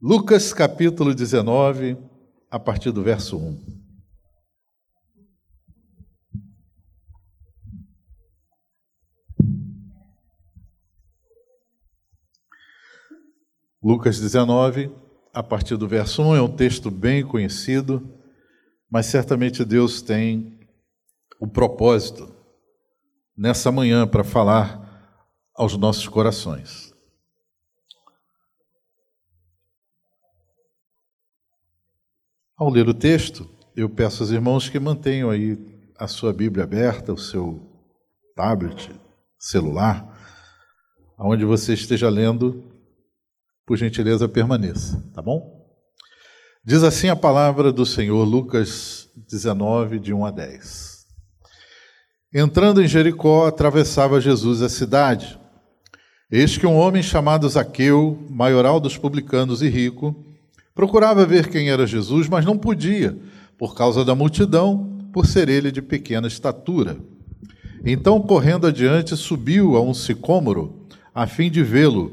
Lucas capítulo 19, a partir do verso 1. Lucas 19, a partir do verso 1, é um texto bem conhecido, mas certamente Deus tem o propósito nessa manhã para falar aos nossos corações. Ao ler o texto, eu peço aos irmãos que mantenham aí a sua Bíblia aberta, o seu tablet, celular, aonde você esteja lendo, por gentileza permaneça, tá bom? Diz assim a palavra do Senhor, Lucas 19, de 1 a 10. Entrando em Jericó, atravessava Jesus a cidade. Eis que um homem chamado Zaqueu, maioral dos publicanos e rico, Procurava ver quem era Jesus, mas não podia, por causa da multidão, por ser ele de pequena estatura. Então, correndo adiante, subiu a um sicômoro, a fim de vê-lo,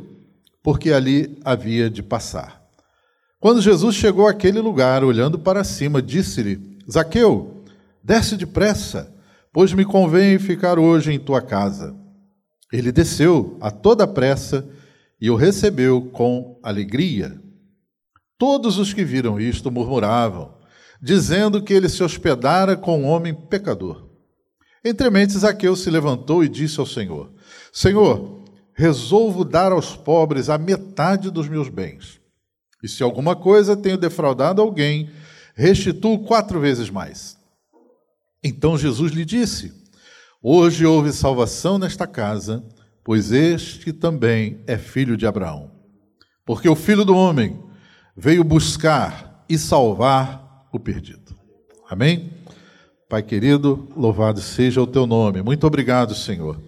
porque ali havia de passar. Quando Jesus chegou àquele lugar, olhando para cima, disse-lhe: Zaqueu, desce depressa, pois me convém ficar hoje em tua casa. Ele desceu a toda pressa e o recebeu com alegria. Todos os que viram isto murmuravam, dizendo que ele se hospedara com um homem pecador. Entremente, Zaqueu se levantou e disse ao Senhor: Senhor, resolvo dar aos pobres a metade dos meus bens. E se alguma coisa tenho defraudado alguém, restituo quatro vezes mais. Então Jesus lhe disse: Hoje houve salvação nesta casa, pois este também é filho de Abraão. Porque o filho do homem veio buscar e salvar o perdido. Amém? Pai querido, louvado seja o teu nome. Muito obrigado, Senhor,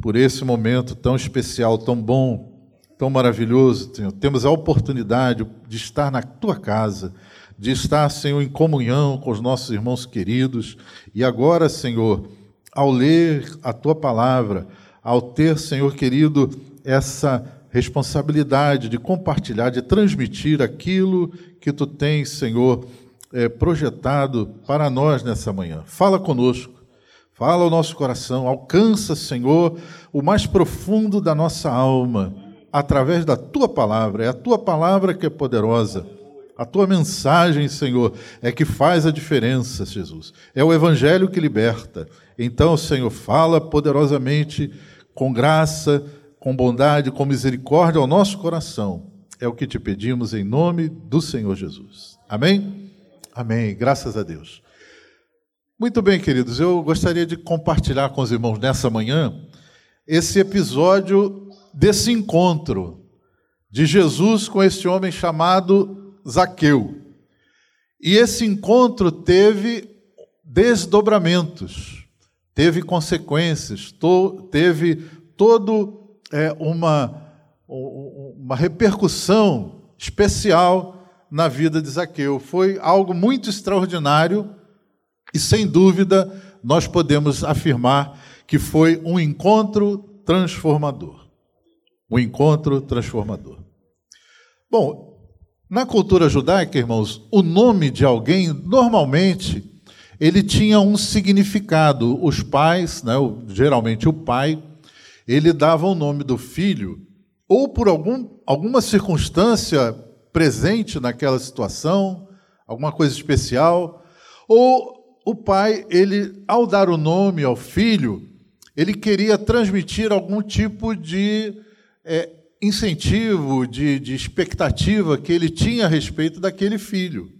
por esse momento tão especial, tão bom, tão maravilhoso, Senhor. Temos a oportunidade de estar na tua casa, de estar, Senhor, em comunhão com os nossos irmãos queridos. E agora, Senhor, ao ler a tua palavra, ao ter, Senhor querido, essa responsabilidade de compartilhar, de transmitir aquilo que tu tens, Senhor, é, projetado para nós nessa manhã. Fala conosco, fala ao nosso coração, alcança, Senhor, o mais profundo da nossa alma, através da tua palavra. É a tua palavra que é poderosa. A tua mensagem, Senhor, é que faz a diferença, Jesus. É o evangelho que liberta. Então, Senhor, fala poderosamente, com graça, com bondade, com misericórdia ao nosso coração. É o que te pedimos em nome do Senhor Jesus. Amém? Amém. Graças a Deus. Muito bem, queridos, eu gostaria de compartilhar com os irmãos nessa manhã esse episódio desse encontro de Jesus com esse homem chamado Zaqueu. E esse encontro teve desdobramentos, teve consequências, teve todo é, uma, uma repercussão especial na vida de Zaqueu. Foi algo muito extraordinário e, sem dúvida, nós podemos afirmar que foi um encontro transformador. Um encontro transformador. Bom, na cultura judaica, irmãos, o nome de alguém normalmente ele tinha um significado. Os pais, né, geralmente o pai, ele dava o nome do filho, ou por algum, alguma circunstância presente naquela situação, alguma coisa especial, ou o pai, ele, ao dar o nome ao filho, ele queria transmitir algum tipo de é, incentivo, de, de, expectativa que ele tinha a respeito daquele filho.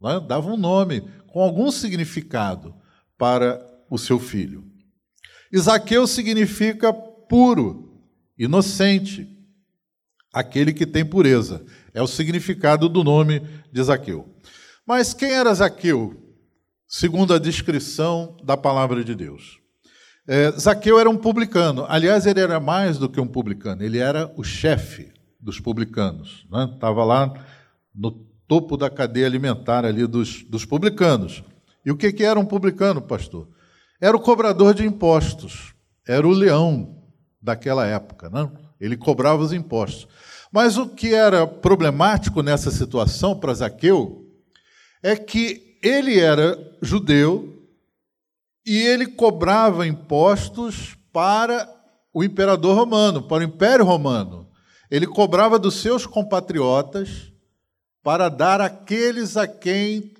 Né? Dava um nome com algum significado para o seu filho. Isaqueu significa puro, inocente, aquele que tem pureza. É o significado do nome de Zaqueu. Mas quem era Zaqueu, segundo a descrição da palavra de Deus? É, Zaqueu era um publicano. Aliás, ele era mais do que um publicano, ele era o chefe dos publicanos. Estava né? lá no topo da cadeia alimentar ali dos, dos publicanos. E o que, que era um publicano, pastor? Era o cobrador de impostos, era o leão daquela época. Né? Ele cobrava os impostos. Mas o que era problemático nessa situação para Zaqueu é que ele era judeu e ele cobrava impostos para o imperador romano, para o Império Romano. Ele cobrava dos seus compatriotas para dar àqueles a quem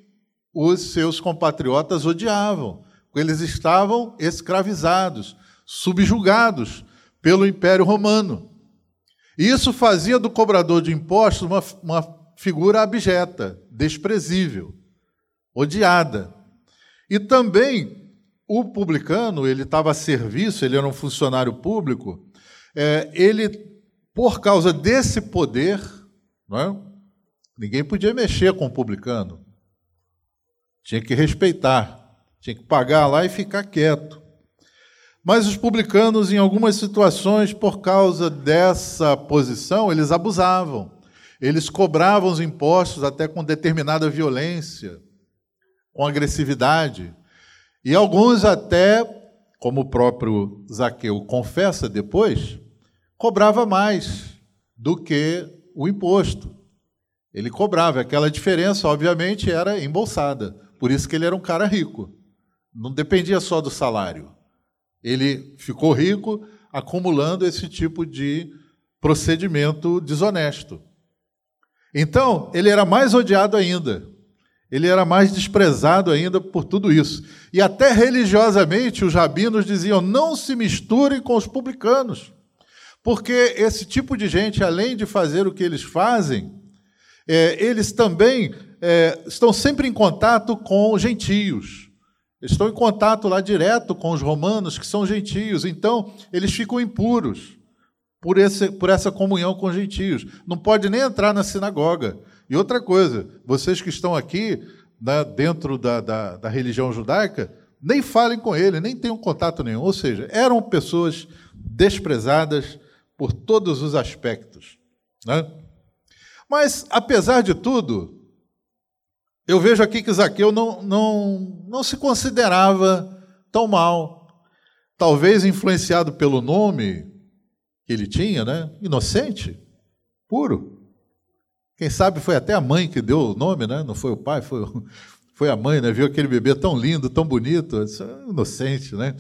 os seus compatriotas odiavam. Eles estavam escravizados, subjugados pelo Império Romano. E isso fazia do cobrador de impostos uma, uma figura abjeta, desprezível, odiada. E também o publicano, ele estava a serviço, ele era um funcionário público, é, ele, por causa desse poder, é? ninguém podia mexer com o publicano, tinha que respeitar, tinha que pagar lá e ficar quieto. Mas os publicanos, em algumas situações, por causa dessa posição, eles abusavam. Eles cobravam os impostos até com determinada violência, com agressividade. E alguns até, como o próprio Zaqueu confessa depois, cobrava mais do que o imposto. Ele cobrava, aquela diferença, obviamente, era embolsada. Por isso que ele era um cara rico. Não dependia só do salário. Ele ficou rico acumulando esse tipo de procedimento desonesto. Então, ele era mais odiado ainda. Ele era mais desprezado ainda por tudo isso. E até religiosamente, os rabinos diziam: não se misturem com os publicanos. Porque esse tipo de gente, além de fazer o que eles fazem, é, eles também é, estão sempre em contato com gentios. Estão em contato lá direto com os romanos, que são gentios, então eles ficam impuros por, esse, por essa comunhão com os gentios. Não pode nem entrar na sinagoga. E outra coisa, vocês que estão aqui né, dentro da, da, da religião judaica, nem falem com ele, nem tenham contato nenhum. Ou seja, eram pessoas desprezadas por todos os aspectos. Né? Mas, apesar de tudo, eu vejo aqui que Zaqueu não, não, não se considerava tão mal. Talvez influenciado pelo nome que ele tinha, né? Inocente, puro. Quem sabe foi até a mãe que deu o nome, né? Não foi o pai, foi, foi a mãe, né? Viu aquele bebê tão lindo, tão bonito, inocente, né?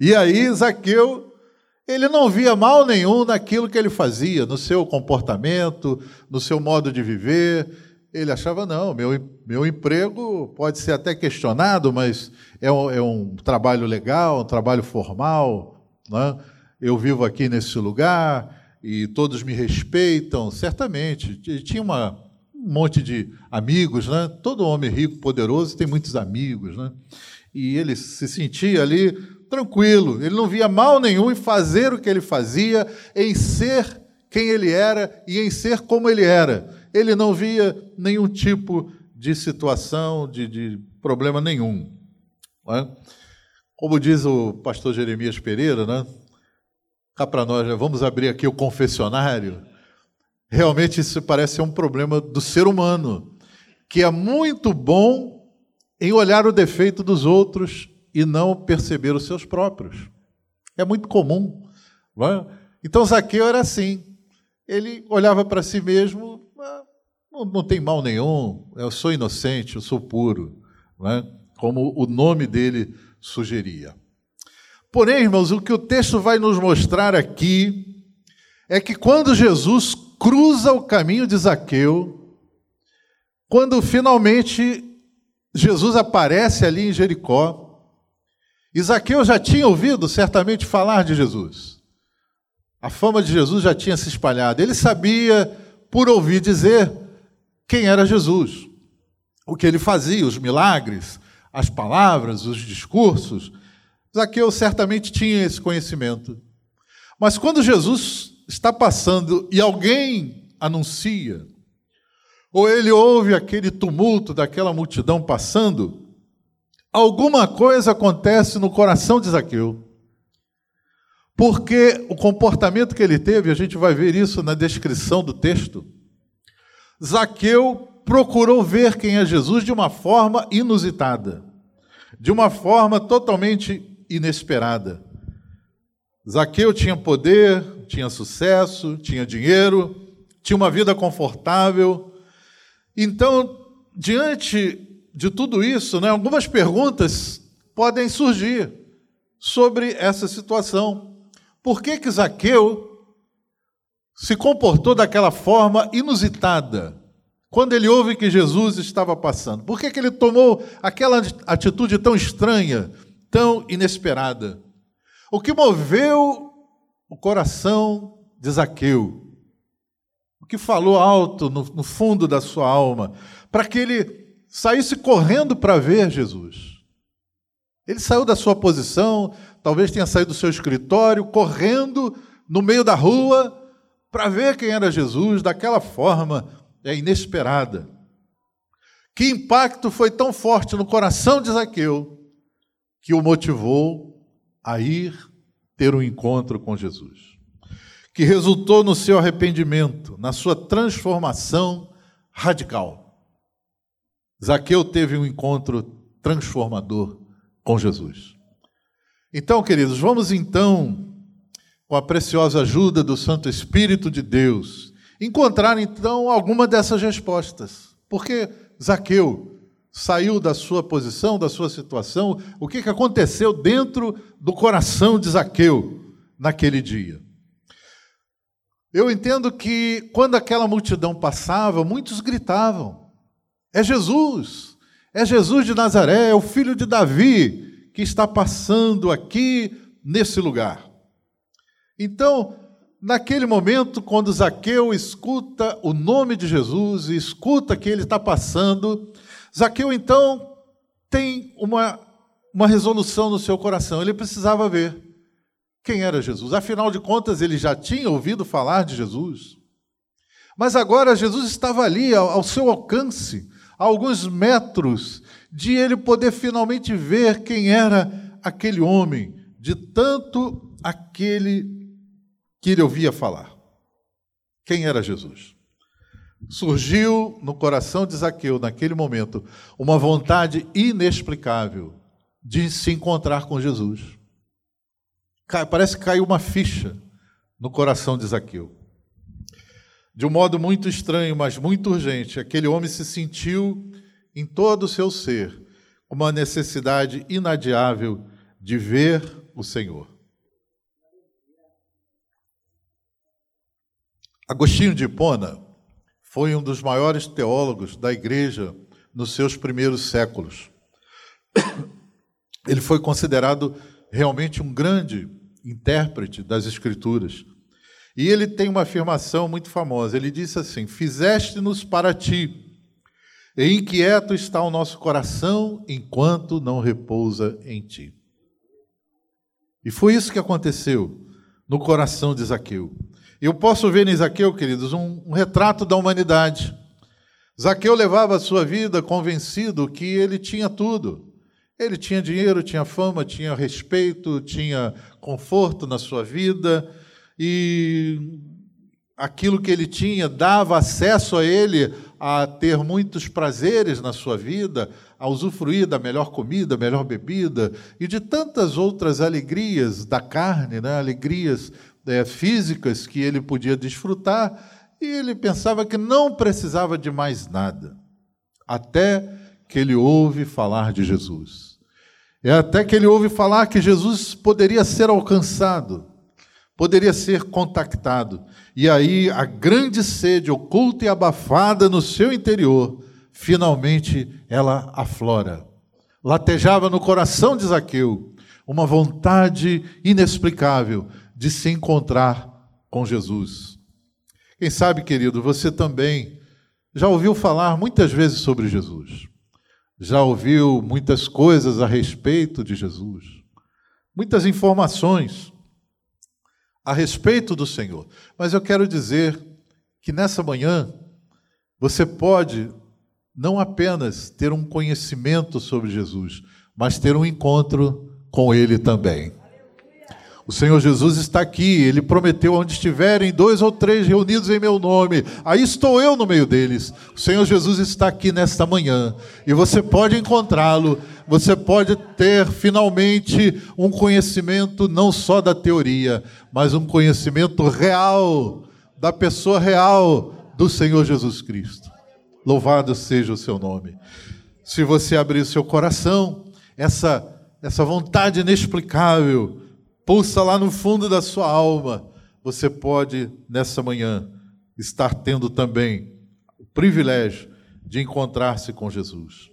E aí Zaqueu, ele não via mal nenhum naquilo que ele fazia, no seu comportamento, no seu modo de viver. Ele achava, não, meu, meu emprego pode ser até questionado, mas é um, é um trabalho legal, um trabalho formal, né? eu vivo aqui nesse lugar e todos me respeitam, certamente. Tinha uma, um monte de amigos, né? todo homem rico, poderoso tem muitos amigos. Né? E ele se sentia ali tranquilo, ele não via mal nenhum em fazer o que ele fazia, em ser quem ele era e em ser como ele era ele não via nenhum tipo de situação, de, de problema nenhum. É? Como diz o pastor Jeremias Pereira, né? cá para nós, né? vamos abrir aqui o confessionário. Realmente isso parece ser um problema do ser humano, que é muito bom em olhar o defeito dos outros e não perceber os seus próprios. É muito comum. É? Então Zaqueu era assim. Ele olhava para si mesmo não, não tem mal nenhum, eu sou inocente, eu sou puro, né? como o nome dele sugeria. Porém, irmãos, o que o texto vai nos mostrar aqui é que quando Jesus cruza o caminho de Zaqueu, quando finalmente Jesus aparece ali em Jericó, Zaqueu já tinha ouvido certamente falar de Jesus. A fama de Jesus já tinha se espalhado. Ele sabia, por ouvir dizer, quem era Jesus, o que ele fazia, os milagres, as palavras, os discursos. Zaqueu certamente tinha esse conhecimento. Mas quando Jesus está passando e alguém anuncia, ou ele ouve aquele tumulto daquela multidão passando, alguma coisa acontece no coração de Zaqueu. Porque o comportamento que ele teve, a gente vai ver isso na descrição do texto, Zaqueu procurou ver quem é Jesus de uma forma inusitada, de uma forma totalmente inesperada. Zaqueu tinha poder, tinha sucesso, tinha dinheiro, tinha uma vida confortável. Então, diante de tudo isso, né, algumas perguntas podem surgir sobre essa situação. Por que que Zaqueu se comportou daquela forma inusitada quando ele ouve que Jesus estava passando? Por que que ele tomou aquela atitude tão estranha, tão inesperada? O que moveu o coração de Zaqueu? o que falou alto no, no fundo da sua alma, para que ele saísse correndo para ver Jesus. Ele saiu da sua posição, talvez tenha saído do seu escritório, correndo no meio da rua para ver quem era Jesus, daquela forma é inesperada. Que impacto foi tão forte no coração de Zaqueu que o motivou a ir ter um encontro com Jesus que resultou no seu arrependimento, na sua transformação radical. Zaqueu teve um encontro transformador com Jesus. Então, queridos, vamos então, com a preciosa ajuda do Santo Espírito de Deus, encontrar então alguma dessas respostas. Porque Zaqueu saiu da sua posição, da sua situação, o que aconteceu dentro do coração de Zaqueu naquele dia? Eu entendo que quando aquela multidão passava, muitos gritavam: É Jesus! É Jesus de Nazaré, é o filho de Davi que está passando aqui nesse lugar. Então, naquele momento, quando Zaqueu escuta o nome de Jesus e escuta que ele está passando, Zaqueu então tem uma, uma resolução no seu coração: ele precisava ver quem era Jesus. Afinal de contas, ele já tinha ouvido falar de Jesus. Mas agora Jesus estava ali, ao, seu alcance, a alguns metros, de ele poder finalmente ver quem era aquele homem, de tanto aquele que ele ouvia falar. Quem era Jesus? Surgiu no coração de Zaqueu, naquele momento, uma vontade inexplicável de se encontrar com Jesus parece que caiu uma ficha no coração de Zaqueu. De um modo muito estranho, mas muito urgente, aquele homem se sentiu em todo o seu ser uma necessidade inadiável de ver o Senhor. Agostinho de Hipona foi um dos maiores teólogos da igreja nos seus primeiros séculos. Ele foi considerado realmente um grande intérprete das Escrituras. E ele tem uma afirmação muito famosa. Ele disse assim: Fizeste-nos para ti, e inquieto está o nosso coração enquanto não repousa em ti. E foi isso que aconteceu no coração de Zaqueu. Eu posso ver em Zaqueu, queridos, um, um retrato da humanidade. Zaqueu levava a sua vida convencido que ele tinha tudo. Ele tinha dinheiro, tinha fama, tinha respeito, tinha conforto na sua vida e aquilo que ele tinha dava acesso a ele a ter muitos prazeres na sua vida, a usufruir da melhor comida, melhor bebida e de tantas outras alegrias da carne, né? alegrias é, físicas que ele podia desfrutar, e ele pensava que não precisava de mais nada, até que ele ouve falar de Jesus. É até que ele ouve falar que Jesus poderia ser alcançado, poderia ser contactado. E aí a grande sede oculta e abafada no seu interior, finalmente ela aflora. Latejava no coração de Zaqueu uma vontade inexplicável de se encontrar com Jesus. Quem sabe, querido, você também já ouviu falar muitas vezes sobre Jesus já ouviu muitas coisas a respeito de Jesus, muitas informações a respeito do Senhor. Mas eu quero dizer que nessa manhã você pode não apenas ter um conhecimento sobre Jesus, mas ter um encontro com Ele também. O Senhor Jesus está aqui, Ele prometeu: onde estiverem dois ou três reunidos em meu nome, aí estou eu no meio deles. O Senhor Jesus está aqui nesta manhã e você pode encontrá-lo, você pode ter finalmente um conhecimento não só da teoria, mas um conhecimento real da pessoa real do Senhor Jesus Cristo. Louvado seja o seu nome. Se você abrir seu coração, essa, essa vontade inexplicável pulsa lá no fundo da sua alma, você pode, nessa manhã, estar tendo também o privilégio de encontrar-se com Jesus.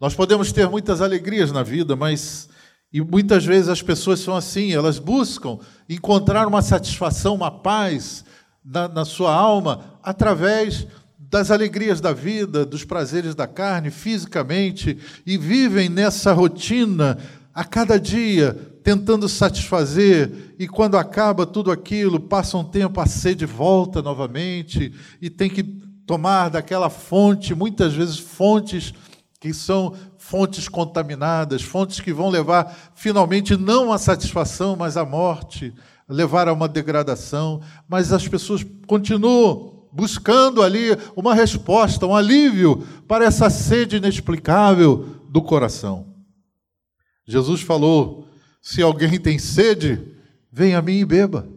Nós podemos ter muitas alegrias na vida, mas e muitas vezes as pessoas são assim, elas buscam encontrar uma satisfação, uma paz na, na sua alma através das alegrias da vida, dos prazeres da carne, fisicamente, e vivem nessa rotina a cada dia, tentando satisfazer, e quando acaba tudo aquilo, passa um tempo, a sede volta novamente, e tem que tomar daquela fonte, muitas vezes fontes que são fontes contaminadas, fontes que vão levar finalmente não à satisfação, mas à morte, levar a uma degradação, mas as pessoas continuam buscando ali uma resposta, um alívio para essa sede inexplicável do coração. Jesus falou: se alguém tem sede, venha a mim e beba.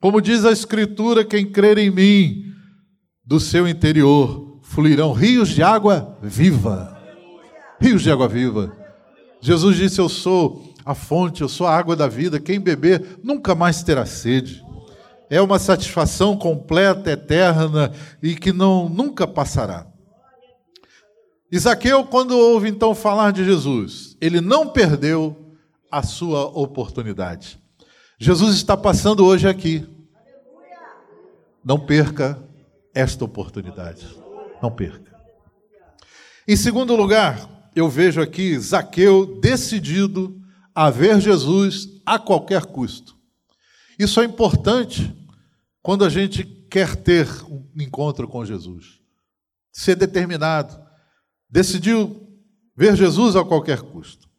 Como diz a Escritura, quem crer em mim, do seu interior fluirão rios de água viva rios de água viva. Jesus disse: Eu sou a fonte, eu sou a água da vida. Quem beber nunca mais terá sede. É uma satisfação completa, eterna e que não nunca passará. Isaqueu, quando ouve então falar de Jesus, ele não perdeu a sua oportunidade. Jesus está passando hoje aqui. Não perca esta oportunidade. Não perca. Em segundo lugar, eu vejo aqui Zaqueu decidido a ver Jesus a qualquer custo. Isso é importante quando a gente quer ter um encontro com Jesus. Ser determinado. Decidiu ver Jesus a qualquer custo.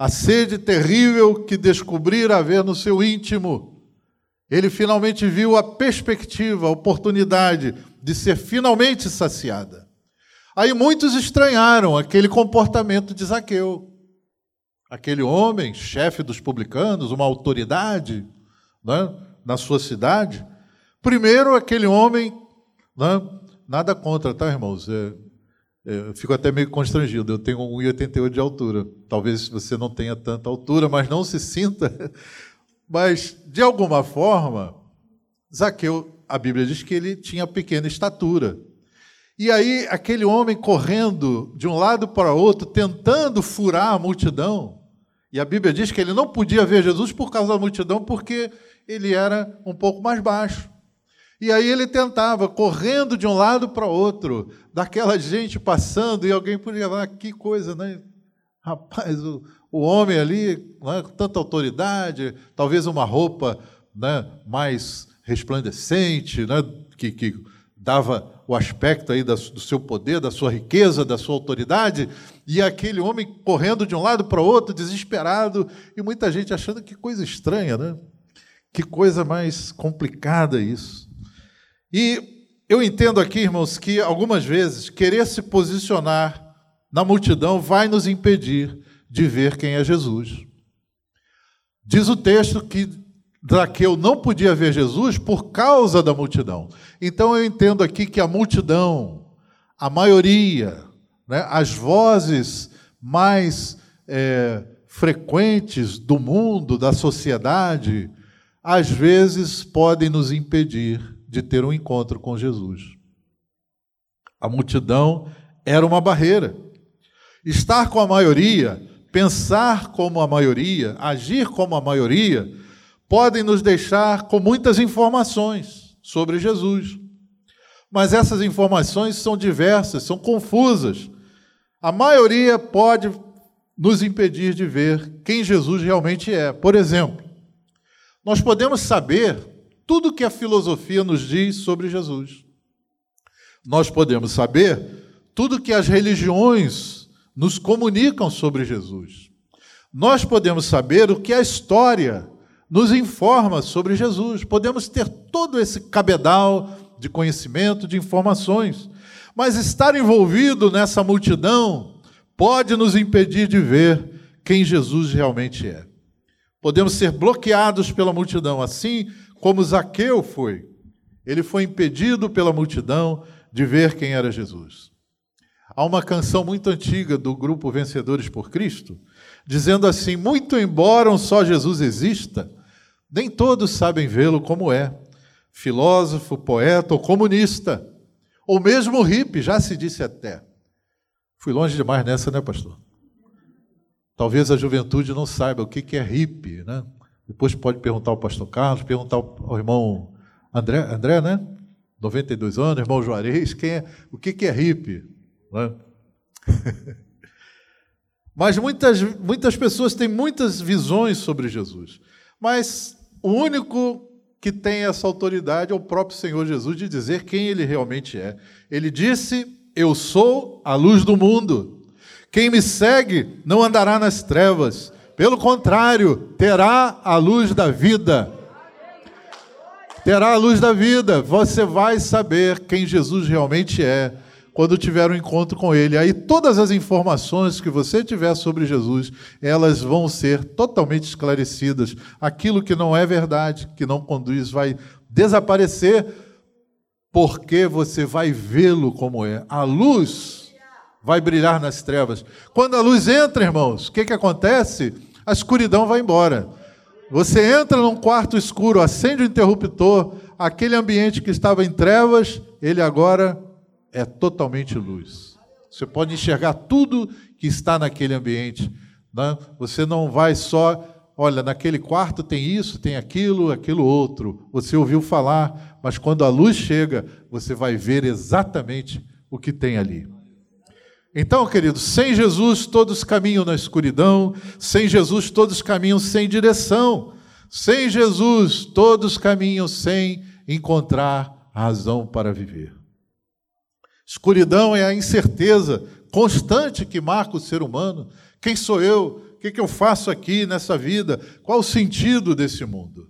A sede terrível que descobrir haver no seu íntimo. Ele finalmente viu a perspectiva, a oportunidade de ser finalmente saciada. Aí muitos estranharam aquele comportamento de Zaqueu. Aquele homem, chefe dos publicanos, uma autoridade né, na sua cidade. Primeiro, aquele homem, né, nada contra, tá, irmãos? É, eu fico até meio constrangido. Eu tenho 1,88 de altura. Talvez você não tenha tanta altura, mas não se sinta. Mas, de alguma forma, Zaqueu, a Bíblia diz que ele tinha pequena estatura. E aí, aquele homem correndo de um lado para outro, tentando furar a multidão. E a Bíblia diz que ele não podia ver Jesus por causa da multidão, porque ele era um pouco mais baixo. E aí ele tentava, correndo de um lado para outro, daquela gente passando, e alguém podia falar: que coisa, né? Rapaz, o, o homem ali, né, com tanta autoridade, talvez uma roupa né, mais resplandecente, né, que, que dava o aspecto aí do seu poder, da sua riqueza, da sua autoridade, e aquele homem correndo de um lado para o outro, desesperado, e muita gente achando que coisa estranha, né? Que coisa mais complicada isso. E eu entendo aqui, irmãos, que algumas vezes querer se posicionar na multidão vai nos impedir de ver quem é Jesus. Diz o texto que Zaqueu não podia ver Jesus por causa da multidão. Então eu entendo aqui que a multidão, a maioria, né, as vozes mais é, frequentes do mundo, da sociedade, às vezes podem nos impedir de ter um encontro com Jesus. A multidão era uma barreira. Estar com a maioria, pensar como a maioria, agir como a maioria, podem nos deixar com muitas informações sobre Jesus. Mas essas informações são diversas, são confusas. A maioria pode nos impedir de ver quem Jesus realmente é. Por exemplo, nós podemos saber tudo que a filosofia nos diz sobre Jesus. Nós podemos saber tudo que as religiões nos comunicam sobre Jesus. Nós podemos saber o que a história nos informa sobre Jesus. Podemos ter todo esse cabedal de conhecimento, de informações, mas estar envolvido nessa multidão pode nos impedir de ver quem Jesus realmente é. Podemos ser bloqueados pela multidão, assim como Zaqueu foi. Ele foi impedido pela multidão de ver quem era Jesus. Há uma canção muito antiga do grupo Vencedores por Cristo, dizendo assim: Muito embora um só Jesus exista, nem todos sabem vê-lo como é. Filósofo, poeta ou comunista, ou mesmo hippie, já se disse até. Fui longe demais nessa, né, pastor? Talvez a juventude não saiba o que é hippie, né? Depois pode perguntar ao pastor Carlos, perguntar ao irmão André, André né? 92 anos, irmão Juarez, quem é, o que é hippie? Né? Mas muitas, muitas pessoas têm muitas visões sobre Jesus. Mas o único que tem essa autoridade é o próprio Senhor Jesus de dizer quem ele realmente é. Ele disse: Eu sou a luz do mundo. Quem me segue não andará nas trevas, pelo contrário, terá a luz da vida. Terá a luz da vida. Você vai saber quem Jesus realmente é quando tiver um encontro com Ele. Aí todas as informações que você tiver sobre Jesus, elas vão ser totalmente esclarecidas. Aquilo que não é verdade, que não conduz, vai desaparecer, porque você vai vê-lo como é. A luz vai brilhar nas trevas. Quando a luz entra, irmãos, o que, que acontece? A escuridão vai embora. Você entra num quarto escuro, acende o interruptor, aquele ambiente que estava em trevas, ele agora é totalmente luz. Você pode enxergar tudo que está naquele ambiente. Né? Você não vai só, olha, naquele quarto tem isso, tem aquilo, aquilo outro. Você ouviu falar, mas quando a luz chega, você vai ver exatamente o que tem ali. Então, queridos, sem Jesus todos caminham na escuridão, sem Jesus todos caminham sem direção, sem Jesus todos caminham sem encontrar razão para viver. Escuridão é a incerteza constante que marca o ser humano. Quem sou eu? O que, eu faço aqui nessa vida? Qual o sentido desse mundo?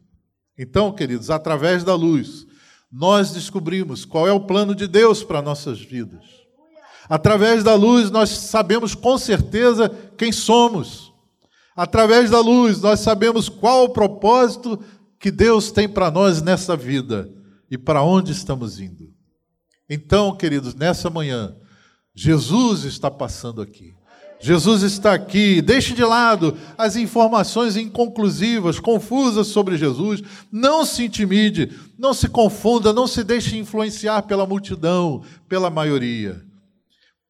Então, queridos, através da luz, nós descobrimos qual é o plano de Deus para nossas vidas. Através da luz, nós sabemos com certeza quem somos. Através da luz, nós sabemos qual o propósito que Deus tem para nós nessa vida e para onde estamos indo. Então, queridos, nessa manhã, Jesus está passando aqui. Jesus está aqui. Deixe de lado as informações inconclusivas, confusas sobre Jesus. Não se intimide, não se confunda, não se deixe influenciar pela multidão, pela maioria.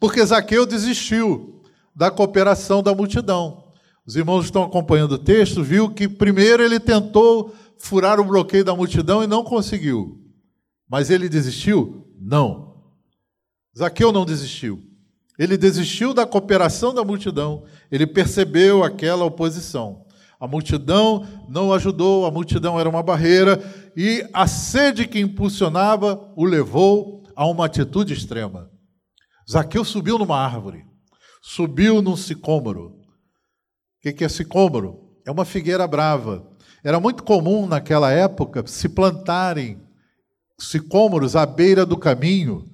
Porque Zaqueu desistiu da cooperação da multidão. Os irmãos estão acompanhando o texto, viu que primeiro ele tentou furar o bloqueio da multidão e não conseguiu. Mas ele desistiu? Não. Zaqueu não desistiu. Ele desistiu da cooperação da multidão, ele percebeu aquela oposição. A multidão não ajudou, a multidão era uma barreira, e a sede que impulsionava o levou a uma atitude extrema. Zaqueu subiu numa árvore, subiu num sicômoro. O que é sicômoro? É uma figueira brava. Era muito comum naquela época se plantarem sicômoros à beira do caminho,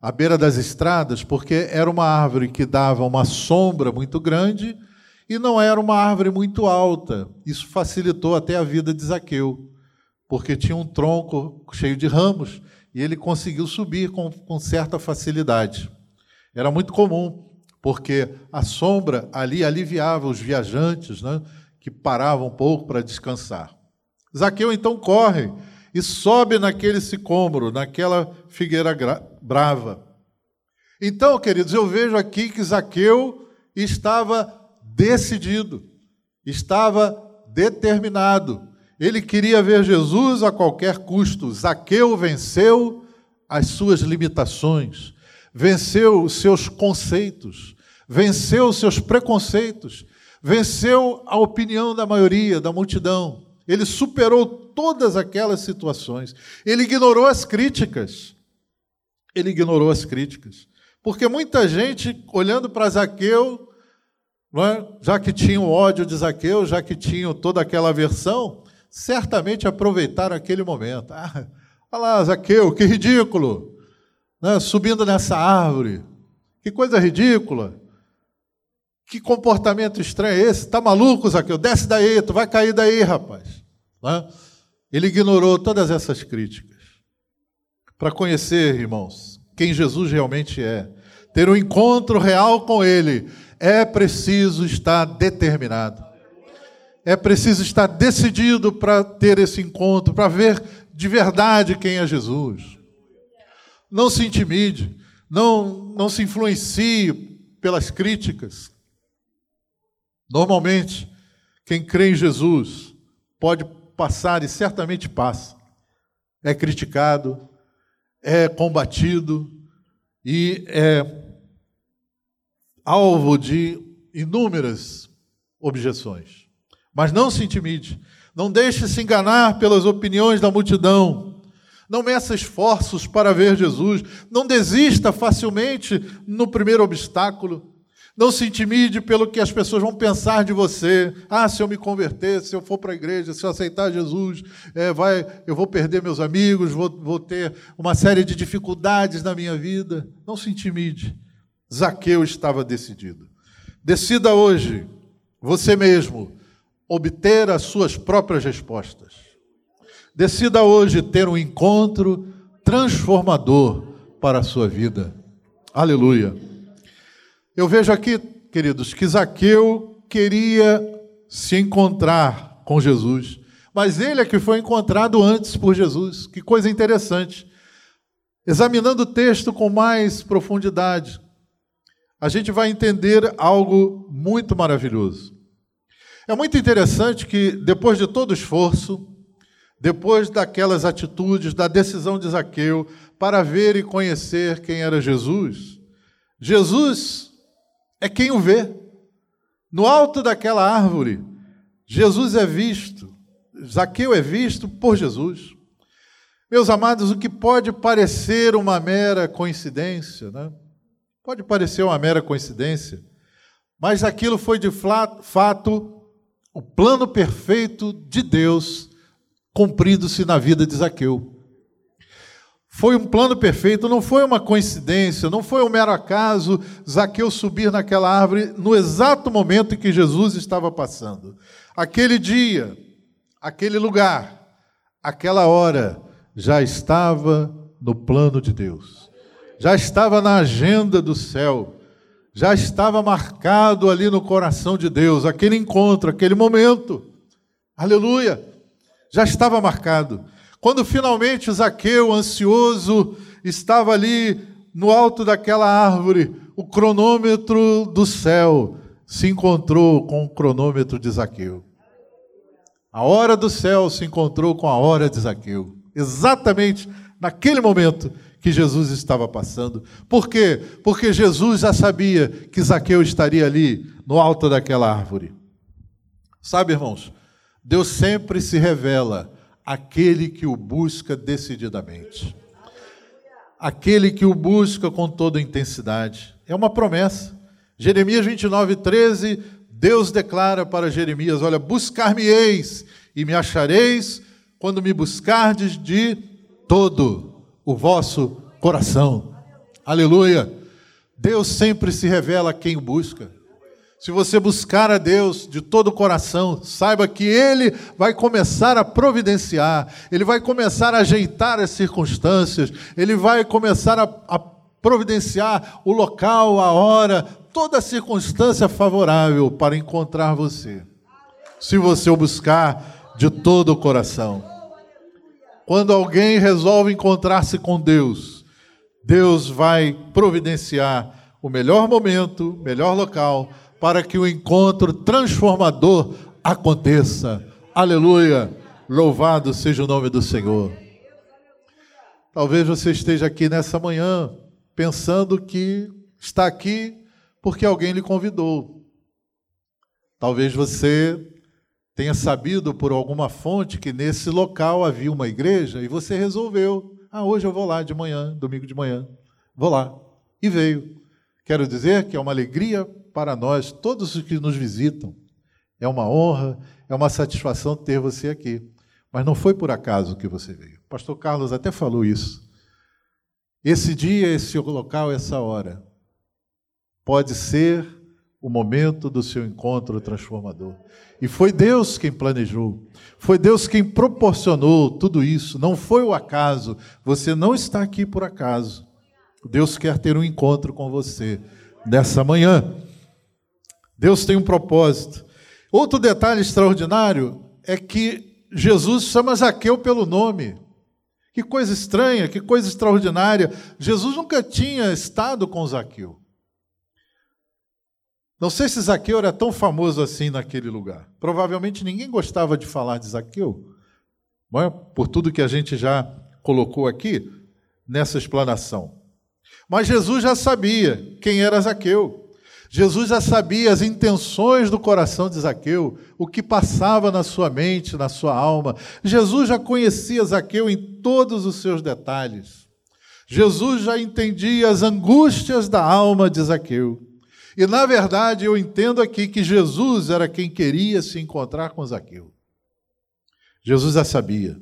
à beira das estradas, porque era uma árvore que dava uma sombra muito grande e não era uma árvore muito alta. Isso facilitou até a vida de Zaqueu, porque tinha um tronco cheio de ramos e ele conseguiu subir com, com certa facilidade. Era muito comum, porque a sombra ali aliviava os viajantes né, que paravam um pouco para descansar. Zaqueu então corre e sobe naquele sicômoro, naquela figueira brava. Então, queridos, eu vejo aqui que Zaqueu estava decidido, estava determinado. Ele queria ver Jesus a qualquer custo. Zaqueu venceu as suas limitações, venceu os seus conceitos, venceu os seus preconceitos, venceu a opinião da maioria, da multidão. Ele superou todas aquelas situações. Ele ignorou as críticas. Ele ignorou as críticas. Porque muita gente, olhando para Zaqueu, é? já que tinham ódio de Zaqueu, já que tinham toda aquela aversão, certamente aproveitaram aquele momento. Ah, olha lá, Zaqueu, que ridículo! Né? Subindo nessa árvore. Que coisa ridícula! Que comportamento estranho é esse? Tá maluco, Zaqueu? Desce daí, tu vai cair daí, rapaz. Né? Ele ignorou todas essas críticas. Para conhecer, irmãos, quem Jesus realmente é, ter um encontro real com Ele, é preciso estar determinado. É preciso estar decidido para ter esse encontro, para ver de verdade quem é Jesus. Não se intimide, não, não se influencie pelas críticas. Normalmente, quem crê em Jesus pode passar e certamente passa. É criticado, é combatido e é alvo de inúmeras objeções. Mas não se intimide, não deixe se enganar pelas opiniões da multidão. Não meça esforços para ver Jesus, não desista facilmente no primeiro obstáculo. Não se intimide pelo que as pessoas vão pensar de você. Ah, se eu me converter, se eu for para a igreja, se eu aceitar Jesus, é, vai, eu vou perder meus amigos, vou, vou ter uma série de dificuldades na minha vida. Não se intimide. Zaqueu estava decidido. Decida hoje, você mesmo, obter as suas próprias respostas. Decida hoje ter um encontro transformador para a sua vida. Aleluia. Eu vejo aqui, queridos, que Zaqueu queria se encontrar com Jesus, mas ele é que foi encontrado antes por Jesus. Que coisa interessante. Examinando o texto com mais profundidade, a gente vai entender algo muito maravilhoso. É muito interessante que, depois de todo o esforço, depois daquelas atitudes, da decisão de Zaqueu para ver e conhecer quem era Jesus, Jesus é quem o vê. No alto daquela árvore, Jesus é visto, Zaqueu é visto por Jesus. Meus amados, o que pode parecer uma mera coincidência, né? pode parecer uma mera coincidência, mas aquilo foi de fato o plano perfeito de Deus cumprido-se na vida de Zaqueu. Foi um plano perfeito, não foi uma coincidência, não foi um mero acaso Zaqueu subir naquela árvore no exato momento em que Jesus estava passando. Aquele dia, aquele lugar, aquela hora já estava no plano de Deus, já estava na agenda do céu, já estava marcado ali no coração de Deus, aquele encontro, aquele momento. Aleluia! Já estava marcado. Quando finalmente Zaqueu, ansioso, estava ali no alto daquela árvore, o cronômetro do céu se encontrou com o cronômetro de Zaqueu. A hora do céu se encontrou com a hora de Zaqueu. Exatamente naquele momento que Jesus estava passando. Por quê? Porque Jesus já sabia que Zaqueu estaria ali no alto daquela árvore. Sabe, irmãos, Deus sempre se revela aquele que o busca decididamente. Aquele que o busca com toda intensidade. É uma promessa. Jeremias 29, 13, Deus declara para Jeremias: Olha, buscar-me-eis e me achareis quando me buscardes de todo o vosso coração. Aleluia. Deus sempre se revela a quem o busca. Se você buscar a Deus de todo o coração, saiba que Ele vai começar a providenciar, Ele vai começar a ajeitar as circunstâncias, Ele vai começar a, a providenciar o local, a hora, toda a circunstância favorável para encontrar você. Se você o buscar de todo o coração. Quando alguém resolve encontrar-se com Deus, Deus vai providenciar o melhor momento, melhor local para que o encontro transformador aconteça. Aleluia! Louvado seja o nome do Senhor. Talvez você esteja aqui nessa manhã pensando que está aqui porque alguém lhe convidou. Talvez você tenha sabido por alguma fonte que nesse local havia uma igreja e você resolveu: ah, hoje eu vou lá de manhã, domingo de manhã, vou lá. E veio. Quero dizer que é uma alegria para nós, todos os que nos visitam. É uma honra, é uma satisfação ter você aqui. Mas não foi por acaso que você veio. O pastor Carlos até falou isso. Esse dia, esse local, essa hora, pode ser o momento do seu encontro transformador. E foi Deus quem planejou, foi Deus quem proporcionou tudo isso, não foi o acaso. Você não está aqui por acaso. Deus quer ter um encontro com você nessa manhã. Deus tem um propósito. Outro detalhe extraordinário é que Jesus chama Zaqueu pelo nome. Que coisa estranha, que coisa extraordinária. Jesus nunca tinha estado com Zaqueu. Não sei se Zaqueu era tão famoso assim naquele lugar. Provavelmente ninguém gostava de falar de Zaqueu, é? por tudo que a gente já colocou aqui nessa explanação. Mas Jesus já sabia quem era Zaqueu. Jesus já sabia as intenções do coração de Zaqueu, o que passava na sua mente, na sua alma. Jesus já conhecia Zaqueu em todos os seus detalhes. Jesus já entendia as angústias da alma de Zaqueu. E, na verdade, eu entendo aqui que Jesus era quem queria se encontrar com Zaqueu. Jesus já sabia.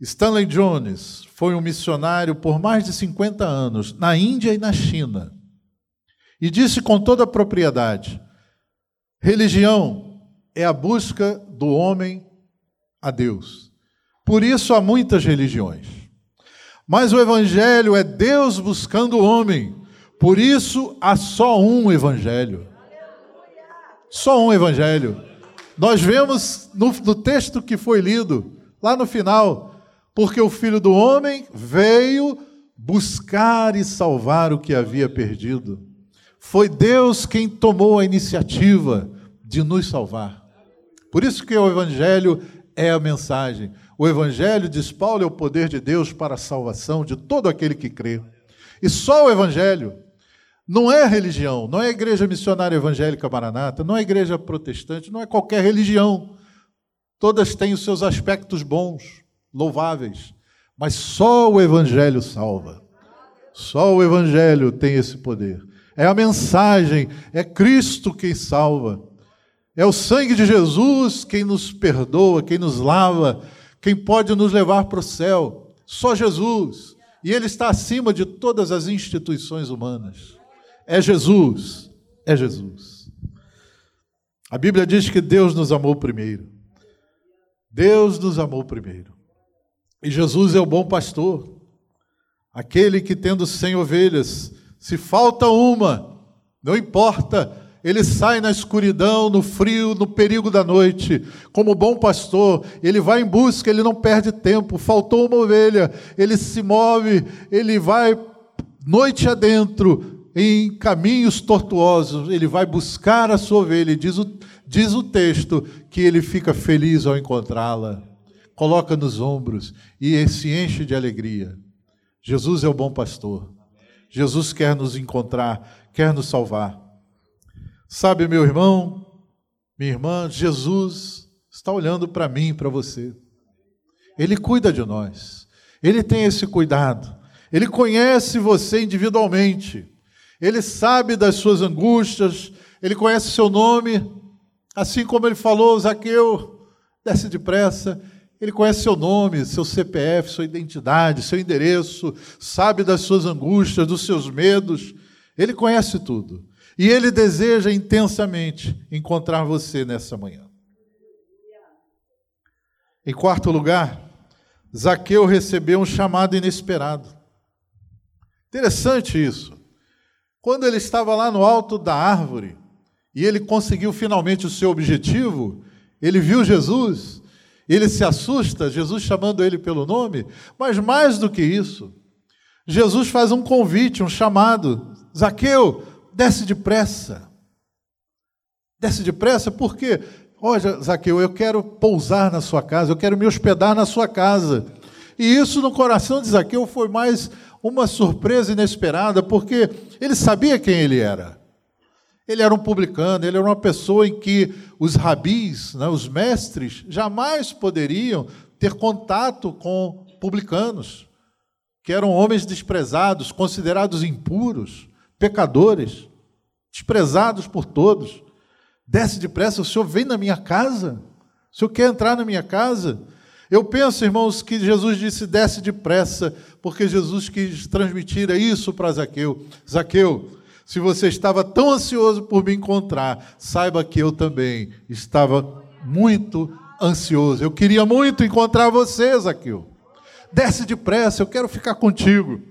Stanley Jones foi um missionário por mais de 50 anos na Índia e na China. E disse com toda a propriedade: religião é a busca do homem a Deus. Por isso há muitas religiões. Mas o Evangelho é Deus buscando o homem por isso há só um evangelho. Só um evangelho. Nós vemos no, no, texto que foi lido, lá no final, porque o filho do homem veio buscar e salvar o que havia perdido. Foi Deus quem tomou a iniciativa de nos salvar. Por isso que o evangelho é a mensagem. O evangelho, diz Paulo, é o poder de Deus para a salvação de todo aquele que crê. E só o evangelho não é religião, não é igreja missionária evangélica maranata, não é igreja protestante, não é qualquer religião. Todas têm os seus aspectos bons, louváveis, mas só o evangelho salva. Só o evangelho tem esse poder. É a mensagem, é Cristo quem salva. É o sangue de Jesus quem nos perdoa, quem nos lava, quem pode nos levar para o céu. Só Jesus. E Ele está acima de todas as instituições humanas. É Jesus, é Jesus. A Bíblia diz que Deus nos amou primeiro. Deus nos amou primeiro. E Jesus é o bom pastor, aquele que, tendo cem ovelhas, se falta uma, não importa, ele sai na escuridão, no frio, no perigo da noite. Como bom pastor, ele vai em busca, ele não perde tempo. Faltou uma ovelha, ele se move, ele vai noite adentro, em caminhos tortuosos, ele vai buscar a sua ovelha, diz o, diz o texto que ele fica feliz ao encontrá-la, coloca nos ombros e se enche de alegria. Jesus é o bom pastor. Jesus quer nos encontrar, quer nos salvar. Sabe, meu irmão, minha irmã, Jesus está olhando para mim, para você. Ele cuida de nós. Ele tem esse cuidado. Ele conhece você individualmente. Ele sabe das suas angústias, ele conhece seu nome, assim como ele falou, Zaqueu, desce depressa. Ele conhece seu nome, seu CPF, sua identidade, seu endereço, sabe das suas angústias, dos seus medos. Ele conhece tudo. E ele deseja intensamente encontrar você nessa manhã. Em quarto lugar, Zaqueu recebeu um chamado inesperado. Interessante isso. Quando ele estava lá no alto da árvore e ele conseguiu finalmente o seu objetivo, ele viu Jesus, ele se assusta, Jesus chamando ele pelo nome, mas mais do que isso, Jesus faz um convite, um chamado: Zaqueu, desce depressa. Desce depressa, por quê? Olha, Zaqueu, eu quero pousar na sua casa, eu quero me hospedar na sua casa. E isso no coração de Zaqueu foi mais uma surpresa inesperada, porque ele sabia quem ele era. Ele era um publicano, ele era uma pessoa em que os rabis, né, os mestres, jamais poderiam ter contato com publicanos, que eram homens desprezados, considerados impuros, pecadores, desprezados por todos. Desce depressa, o senhor vem na minha casa? O senhor quer entrar na minha casa? Eu penso, irmãos, que Jesus disse: desce depressa, porque Jesus quis transmitir isso para Zaqueu. Zaqueu, Se você estava tão ansioso por me encontrar, saiba que eu também estava muito ansioso. Eu queria muito encontrar você, Zaqueu. Desce depressa, eu quero ficar contigo.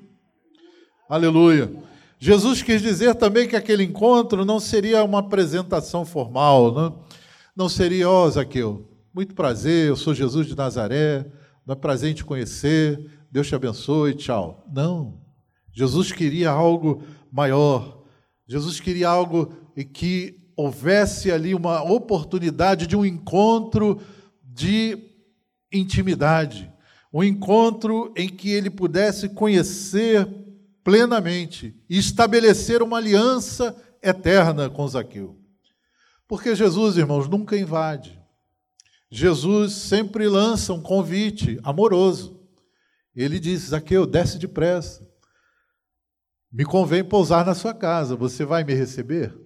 Aleluia. Jesus quis dizer também que aquele encontro não seria uma apresentação formal, não, né? não seria, ó, oh, Zaqueu, muito prazer, eu sou Jesus de Nazaré, não é prazer em te conhecer, Deus te abençoe, tchau. Não. Jesus queria algo maior. Jesus queria algo que houvesse ali uma oportunidade de um encontro de intimidade, um encontro em que ele pudesse conhecer plenamente e estabelecer uma aliança eterna com Zaqueu. Porque Jesus, irmãos, nunca invade. Jesus sempre lança um convite amoroso. Ele diz: Zaqueu, desce depressa. Me convém pousar na sua casa, você vai me receber?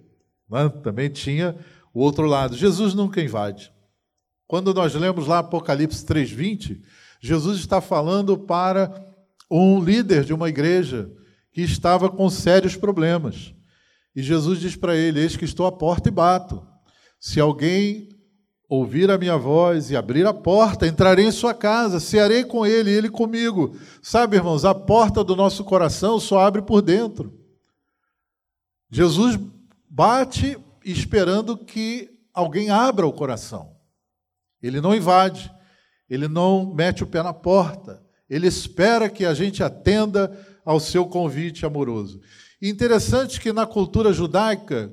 Né? Também tinha o outro lado. Jesus nunca invade. Quando nós lemos lá Apocalipse 3:20, Jesus está falando para um líder de uma igreja que estava com sérios problemas. E Jesus diz para ele: Eis que estou à porta e bato. Se alguém ouvir a minha voz e abrir a porta, entrarei em sua casa, cearei com ele e ele comigo. Sabe, irmãos, a porta do nosso coração só abre por dentro. Jesus bate esperando que alguém abra o coração. Ele não invade, ele não mete o pé na porta, ele espera que a gente atenda ao seu convite amoroso. Interessante que na cultura judaica,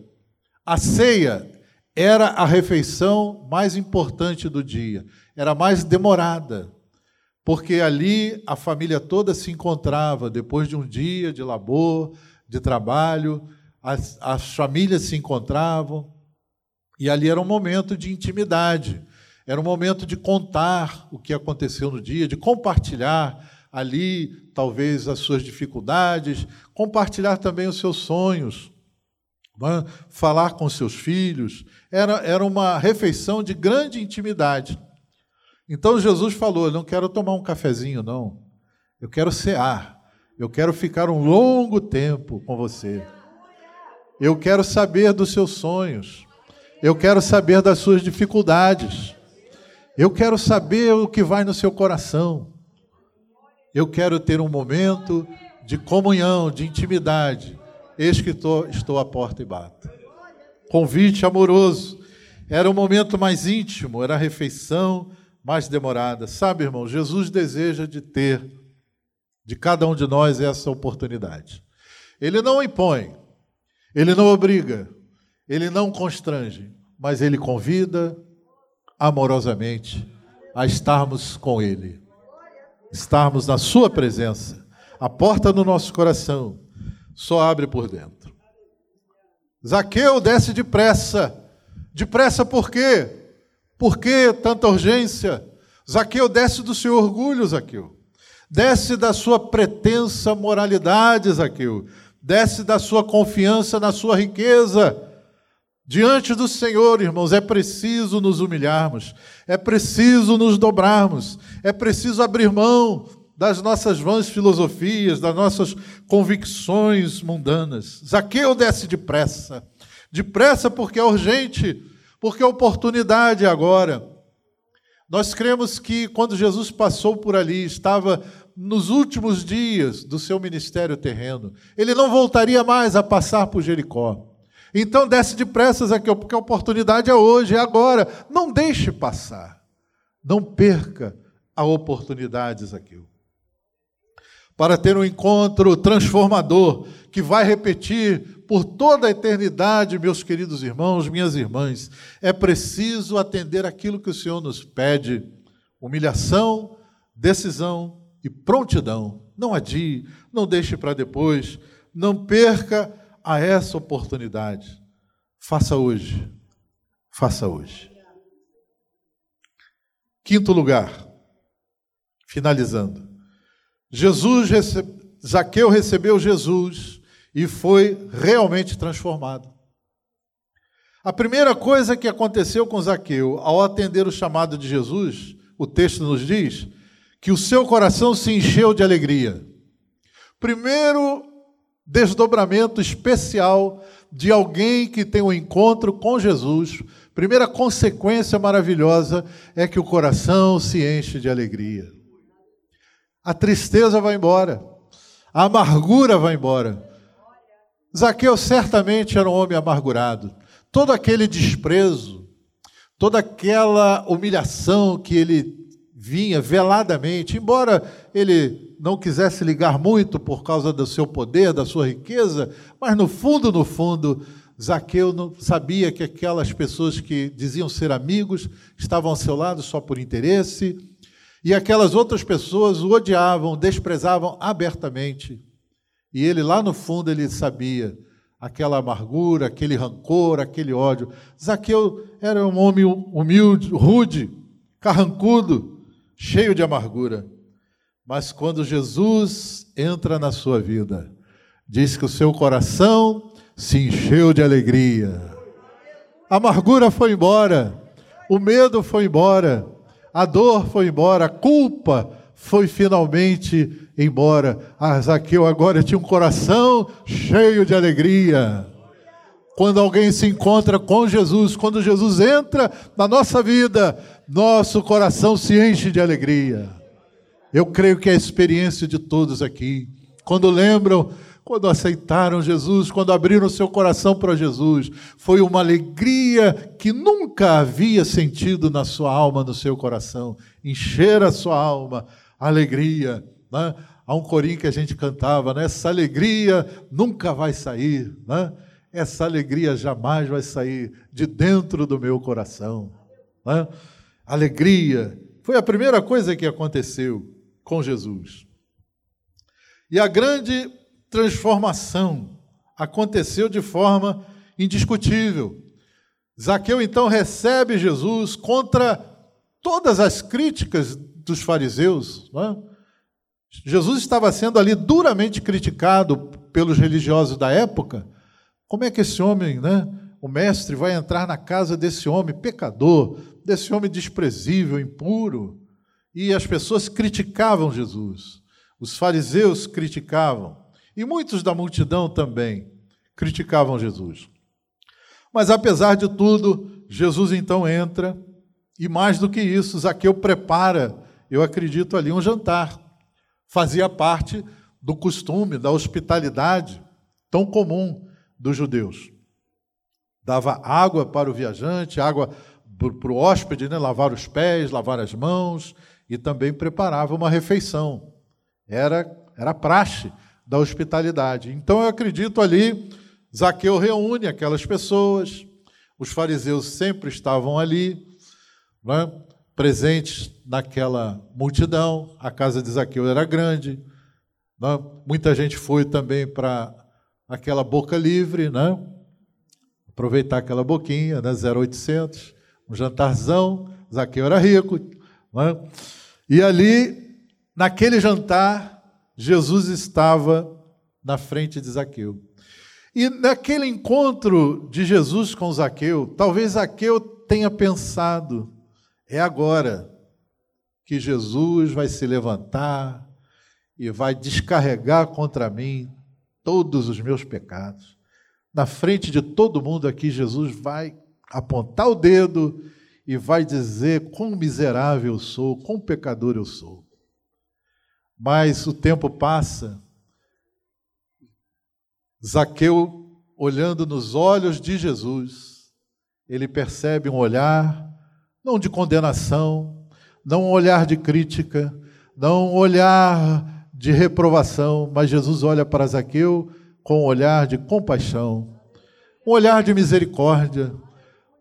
a ceia era a refeição mais importante do dia, era mais demorada, porque ali a família toda se encontrava depois de um dia de labor, de trabalho, as, as famílias se encontravam, e ali era um momento de intimidade. Era um momento de contar o que aconteceu no dia, de compartilhar ali, talvez, as suas dificuldades, compartilhar também os seus sonhos? Falar com seus filhos. Era, era uma refeição de grande intimidade. Então Jesus falou: não quero tomar um cafezinho, não. Eu quero cear. Eu quero ficar um longo tempo com você. Eu quero saber dos seus sonhos. Eu quero saber das suas dificuldades. Eu quero saber o que vai no seu coração. Eu quero ter um momento de comunhão, de intimidade. Eis que estou, estou à porta e bato. Convite amoroso. Era um momento mais íntimo, era a refeição mais demorada. Sabe, irmão, Jesus deseja de ter de cada um de nós essa oportunidade. Ele não impõe, ele não obriga, ele não constrange, mas ele convida, amorosamente a estarmos com Ele, estarmos na Sua presença. A porta do nosso coração só abre por dentro. Zaqueu desce depressa. Depressa por quê? Por que tanta urgência? Zaqueu desce do seu orgulho, Zaqueu. Desce da sua pretensa moralidade, Zaqueu. Desce da sua confiança na sua riqueza. Diante do Senhor, irmãos, é preciso nos humilharmos, é preciso nos dobrarmos, é preciso abrir mão das nossas vãs filosofias, das nossas convicções mundanas. Zaqueu desce depressa, depressa porque é urgente, porque a oportunidade é agora. Nós cremos que quando Jesus passou por ali, estava nos últimos dias do seu ministério terreno, ele não voltaria mais a passar por Jericó. Então desce depressa, Zaqueu, porque a oportunidade é hoje, é agora. Não deixe passar. Não perca a oportunidade, Zaqueu. Para ter um encontro transformador que vai repetir por toda a eternidade, meus queridos irmãos, minhas irmãs, é preciso atender aquilo que o Senhor nos pede: humilhação, decisão e prontidão. Não adie, não deixe para depois, não perca a essa oportunidade. Faça hoje. Faça hoje. Quinto lugar, finalizando. Jesus Zaqueu recebeu Jesus e foi realmente transformado. A primeira coisa que aconteceu com Zaqueu ao atender o chamado de Jesus, o texto nos diz que o seu coração se encheu de alegria. Primeiro desdobramento especial de alguém que tem um encontro com Jesus. Primeira consequência maravilhosa é que o coração se enche de alegria. A tristeza vai embora, a amargura vai embora. Zaqueu certamente era um homem amargurado. Todo aquele desprezo, toda aquela humilhação que ele vinha veladamente, embora ele não quisesse ligar muito por causa do seu poder, da sua riqueza, mas no fundo, no fundo, Zaqueu não sabia que aquelas pessoas que diziam ser amigos estavam ao seu lado só por interesse, e aquelas outras pessoas o odiavam, desprezavam abertamente. E ele lá no fundo ele sabia aquela amargura, aquele rancor, aquele ódio. Zaqueu era um homem humilde, rude, carrancudo, cheio de amargura. Mas quando Jesus entra na sua vida, diz que o seu coração se encheu de alegria. A amargura foi embora, o medo foi embora, a dor foi embora, a culpa foi finalmente embora. Ah, Zaqueu agora tinha um coração cheio de alegria. Quando alguém se encontra com Jesus, quando Jesus entra na nossa vida, nosso coração se enche de alegria. Eu creio que é a experiência de todos aqui. Quando lembram, quando aceitaram Jesus, quando abriram seu coração para Jesus, foi uma alegria que nunca havia sentido na sua alma, no seu coração. Encher a sua alma, alegria. Né? Há um corinho que a gente cantava, né? essa alegria nunca vai sair, né? essa alegria jamais vai sair de dentro do meu coração. Né? Alegria foi a primeira coisa que aconteceu com Jesus. E a grande transformação aconteceu de forma indiscutível. Zaqueu então recebe Jesus contra todas as críticas dos fariseus. É? Jesus estava sendo ali duramente criticado pelos religiosos da época. Como é que esse homem, né, o mestre, vai entrar na casa desse homem pecador, desse homem desprezível, impuro? E as pessoas criticavam Jesus. Os fariseus criticavam. E muitos da multidão também criticavam Jesus. Mas apesar de tudo, Jesus então entra, e mais do que isso, Zaqueu prepara eu acredito ali um jantar. Fazia parte do costume, da hospitalidade tão comum dos judeus. Dava água para o viajante, água para o hóspede, né? lavar os pés, lavar as mãos, e também preparava uma refeição. Era, era praxe da hospitalidade. Então eu acredito ali, Zaqueu reúne aquelas pessoas, os fariseus sempre estavam ali, né? presentes naquela multidão. A casa de Zaqueu era grande. Né? Muita gente foi também para aquela boca livre, né? aproveitar aquela boquinha, né? 0800, um jantarzão. Zaqueu era rico. Né? E ali, naquele jantar, Jesus estava na frente de Zaqueu. E naquele encontro de Jesus com Zaqueu, talvez Zaqueu tenha pensado, é agora que Jesus vai se levantar e vai descarregar contra mim todos os meus pecados. Na frente de todo mundo aqui, Jesus vai apontar o dedo e vai dizer quão miserável eu sou, quão pecador eu sou. Mas o tempo passa, Zaqueu, olhando nos olhos de Jesus, ele percebe um olhar não de condenação, não um olhar de crítica, não um olhar de reprovação, mas Jesus olha para Zaqueu com um olhar de compaixão, um olhar de misericórdia,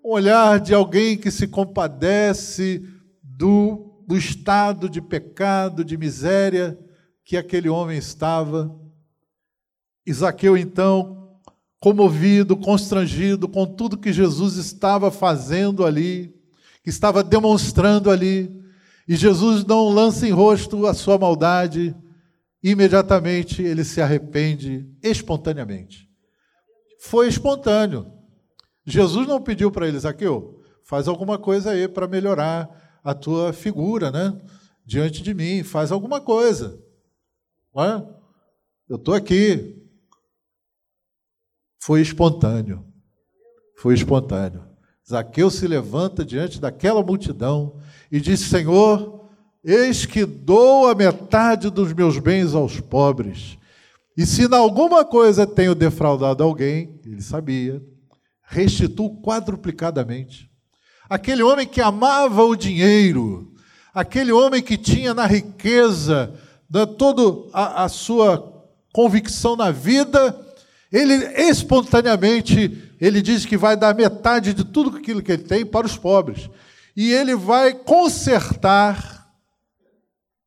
um olhar de alguém que se compadece do, do estado de pecado, de miséria que aquele homem estava. Zaqueu, então, comovido, constrangido com tudo que Jesus estava fazendo ali, que estava demonstrando ali. E Jesus não lança em rosto a sua maldade, imediatamente ele se arrepende espontaneamente. Foi espontâneo. Jesus não pediu para ele, Zaqueu, faz alguma coisa aí para melhorar a tua figura, né? Diante de mim, faz alguma coisa. Não é? Eu estou aqui. Foi espontâneo. Foi espontâneo. Zaqueu se levanta diante daquela multidão e diz: Senhor, eis que dou a metade dos meus bens aos pobres. E se em alguma coisa tenho defraudado alguém, ele sabia, restituo quadruplicadamente. Aquele homem que amava o dinheiro, aquele homem que tinha na riqueza da toda a, a sua convicção na vida, ele espontaneamente ele diz que vai dar metade de tudo aquilo que ele tem para os pobres. E ele vai consertar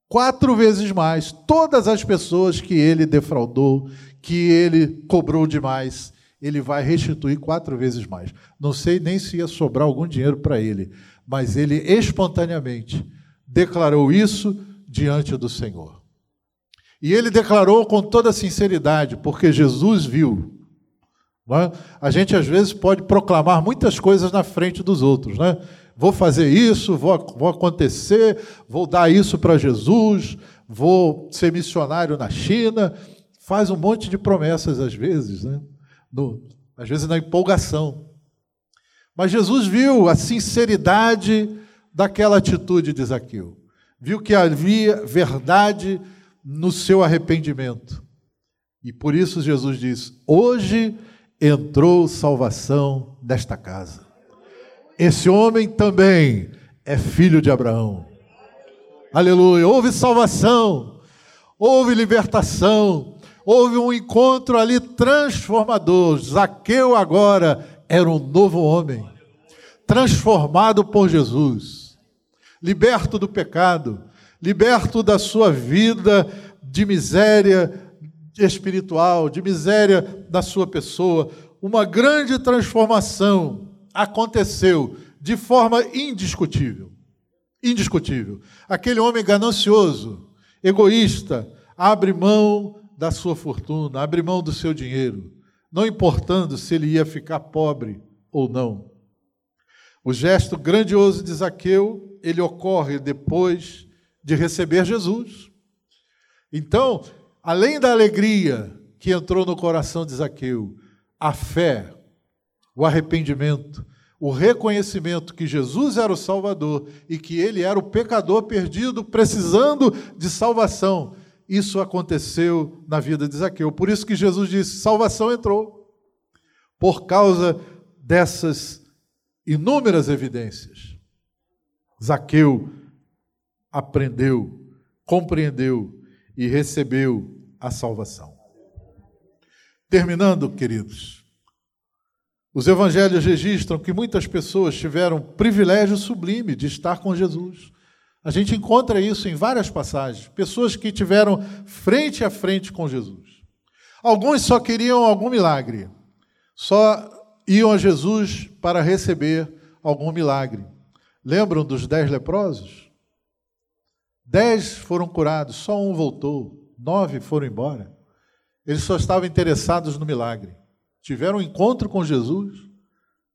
quatro vezes mais todas as pessoas que ele defraudou, que ele cobrou demais, ele vai restituir quatro vezes mais. Não sei nem se ia sobrar algum dinheiro para ele, mas ele espontaneamente declarou isso diante do Senhor. E ele declarou com toda sinceridade, porque Jesus viu. É? A gente às vezes pode proclamar muitas coisas na frente dos outros, né? vou fazer isso, vou, vou acontecer, vou dar isso para Jesus, vou ser missionário na China. Faz um monte de promessas às vezes, né? No, às vezes na empolgação. Mas Jesus viu a sinceridade daquela atitude de Zaqueu. Viu que havia verdade no seu arrependimento. E por isso Jesus diz: Hoje entrou salvação nesta casa. Esse homem também é filho de Abraão. Aleluia. Houve salvação, houve libertação, houve um encontro ali transformador. Zaqueu agora era um novo homem, transformado por Jesus, liberto do pecado, liberto da sua vida de miséria espiritual, de miséria da sua pessoa, uma grande transformação aconteceu de forma indiscutível. Indiscutível. Aquele homem ganancioso, egoísta, abre mão da sua fortuna, abre mão do seu dinheiro, não importando se ele ia ficar pobre ou não. O gesto grandioso de Zaqueu, ele ocorre depois de receber Jesus. Então, além da alegria que entrou no coração de Zaqueu, a fé, o arrependimento, o reconhecimento que Jesus era o Salvador e que ele era o pecador perdido, precisando de salvação. Isso aconteceu na vida de Zaqueu. Por isso que Jesus disse: salvação entrou. Por causa dessas inúmeras evidências. Zaqueu aprendeu, compreendeu e recebeu a salvação. Terminando, queridos, os evangelhos registram que muitas pessoas tiveram privilégio sublime de estar com Jesus. A gente encontra isso em várias passagens. Pessoas que tiveram frente a frente com Jesus. Alguns só queriam algum milagre, só iam a Jesus para receber algum milagre. Lembram dos dez leprosos? Dez foram curados, só um voltou, nove foram embora. Eles só estavam interessados no milagre tiveram um encontro com Jesus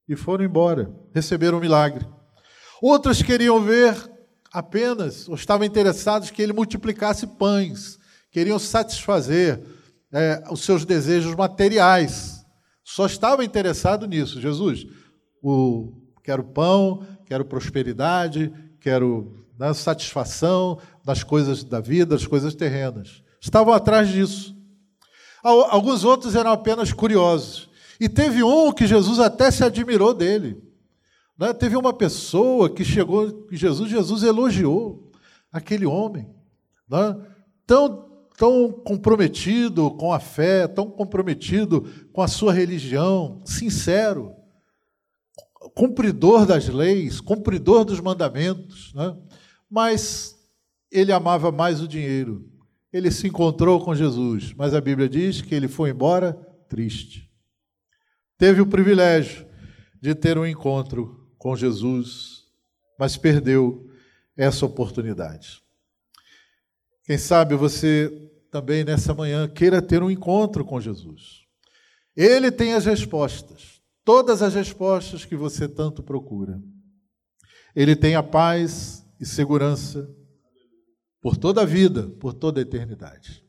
e foram embora, receberam um milagre. Outros queriam ver apenas, ou estavam interessados que ele multiplicasse pães, queriam satisfazer é, os seus desejos materiais. Só estava interessado nisso. Jesus, o, quero pão, quero prosperidade, quero né, satisfação das coisas da vida, das coisas terrenas. Estavam atrás disso. Alguns outros eram apenas curiosos. E teve um que Jesus até se admirou dele. Né? Teve uma pessoa que chegou, que Jesus, Jesus elogiou aquele homem, né? tão, tão comprometido com a fé, tão comprometido com a sua religião, sincero, cumpridor das leis, cumpridor dos mandamentos, né? mas ele amava mais o dinheiro ele se encontrou com Jesus, mas a Bíblia diz que ele foi embora triste. Teve o privilégio de ter um encontro com Jesus, mas perdeu essa oportunidade. Quem sabe você também nessa manhã queira ter um encontro com Jesus. Ele tem as respostas, todas as respostas que você tanto procura. Ele tem a paz e segurança por toda a vida, por toda a eternidade.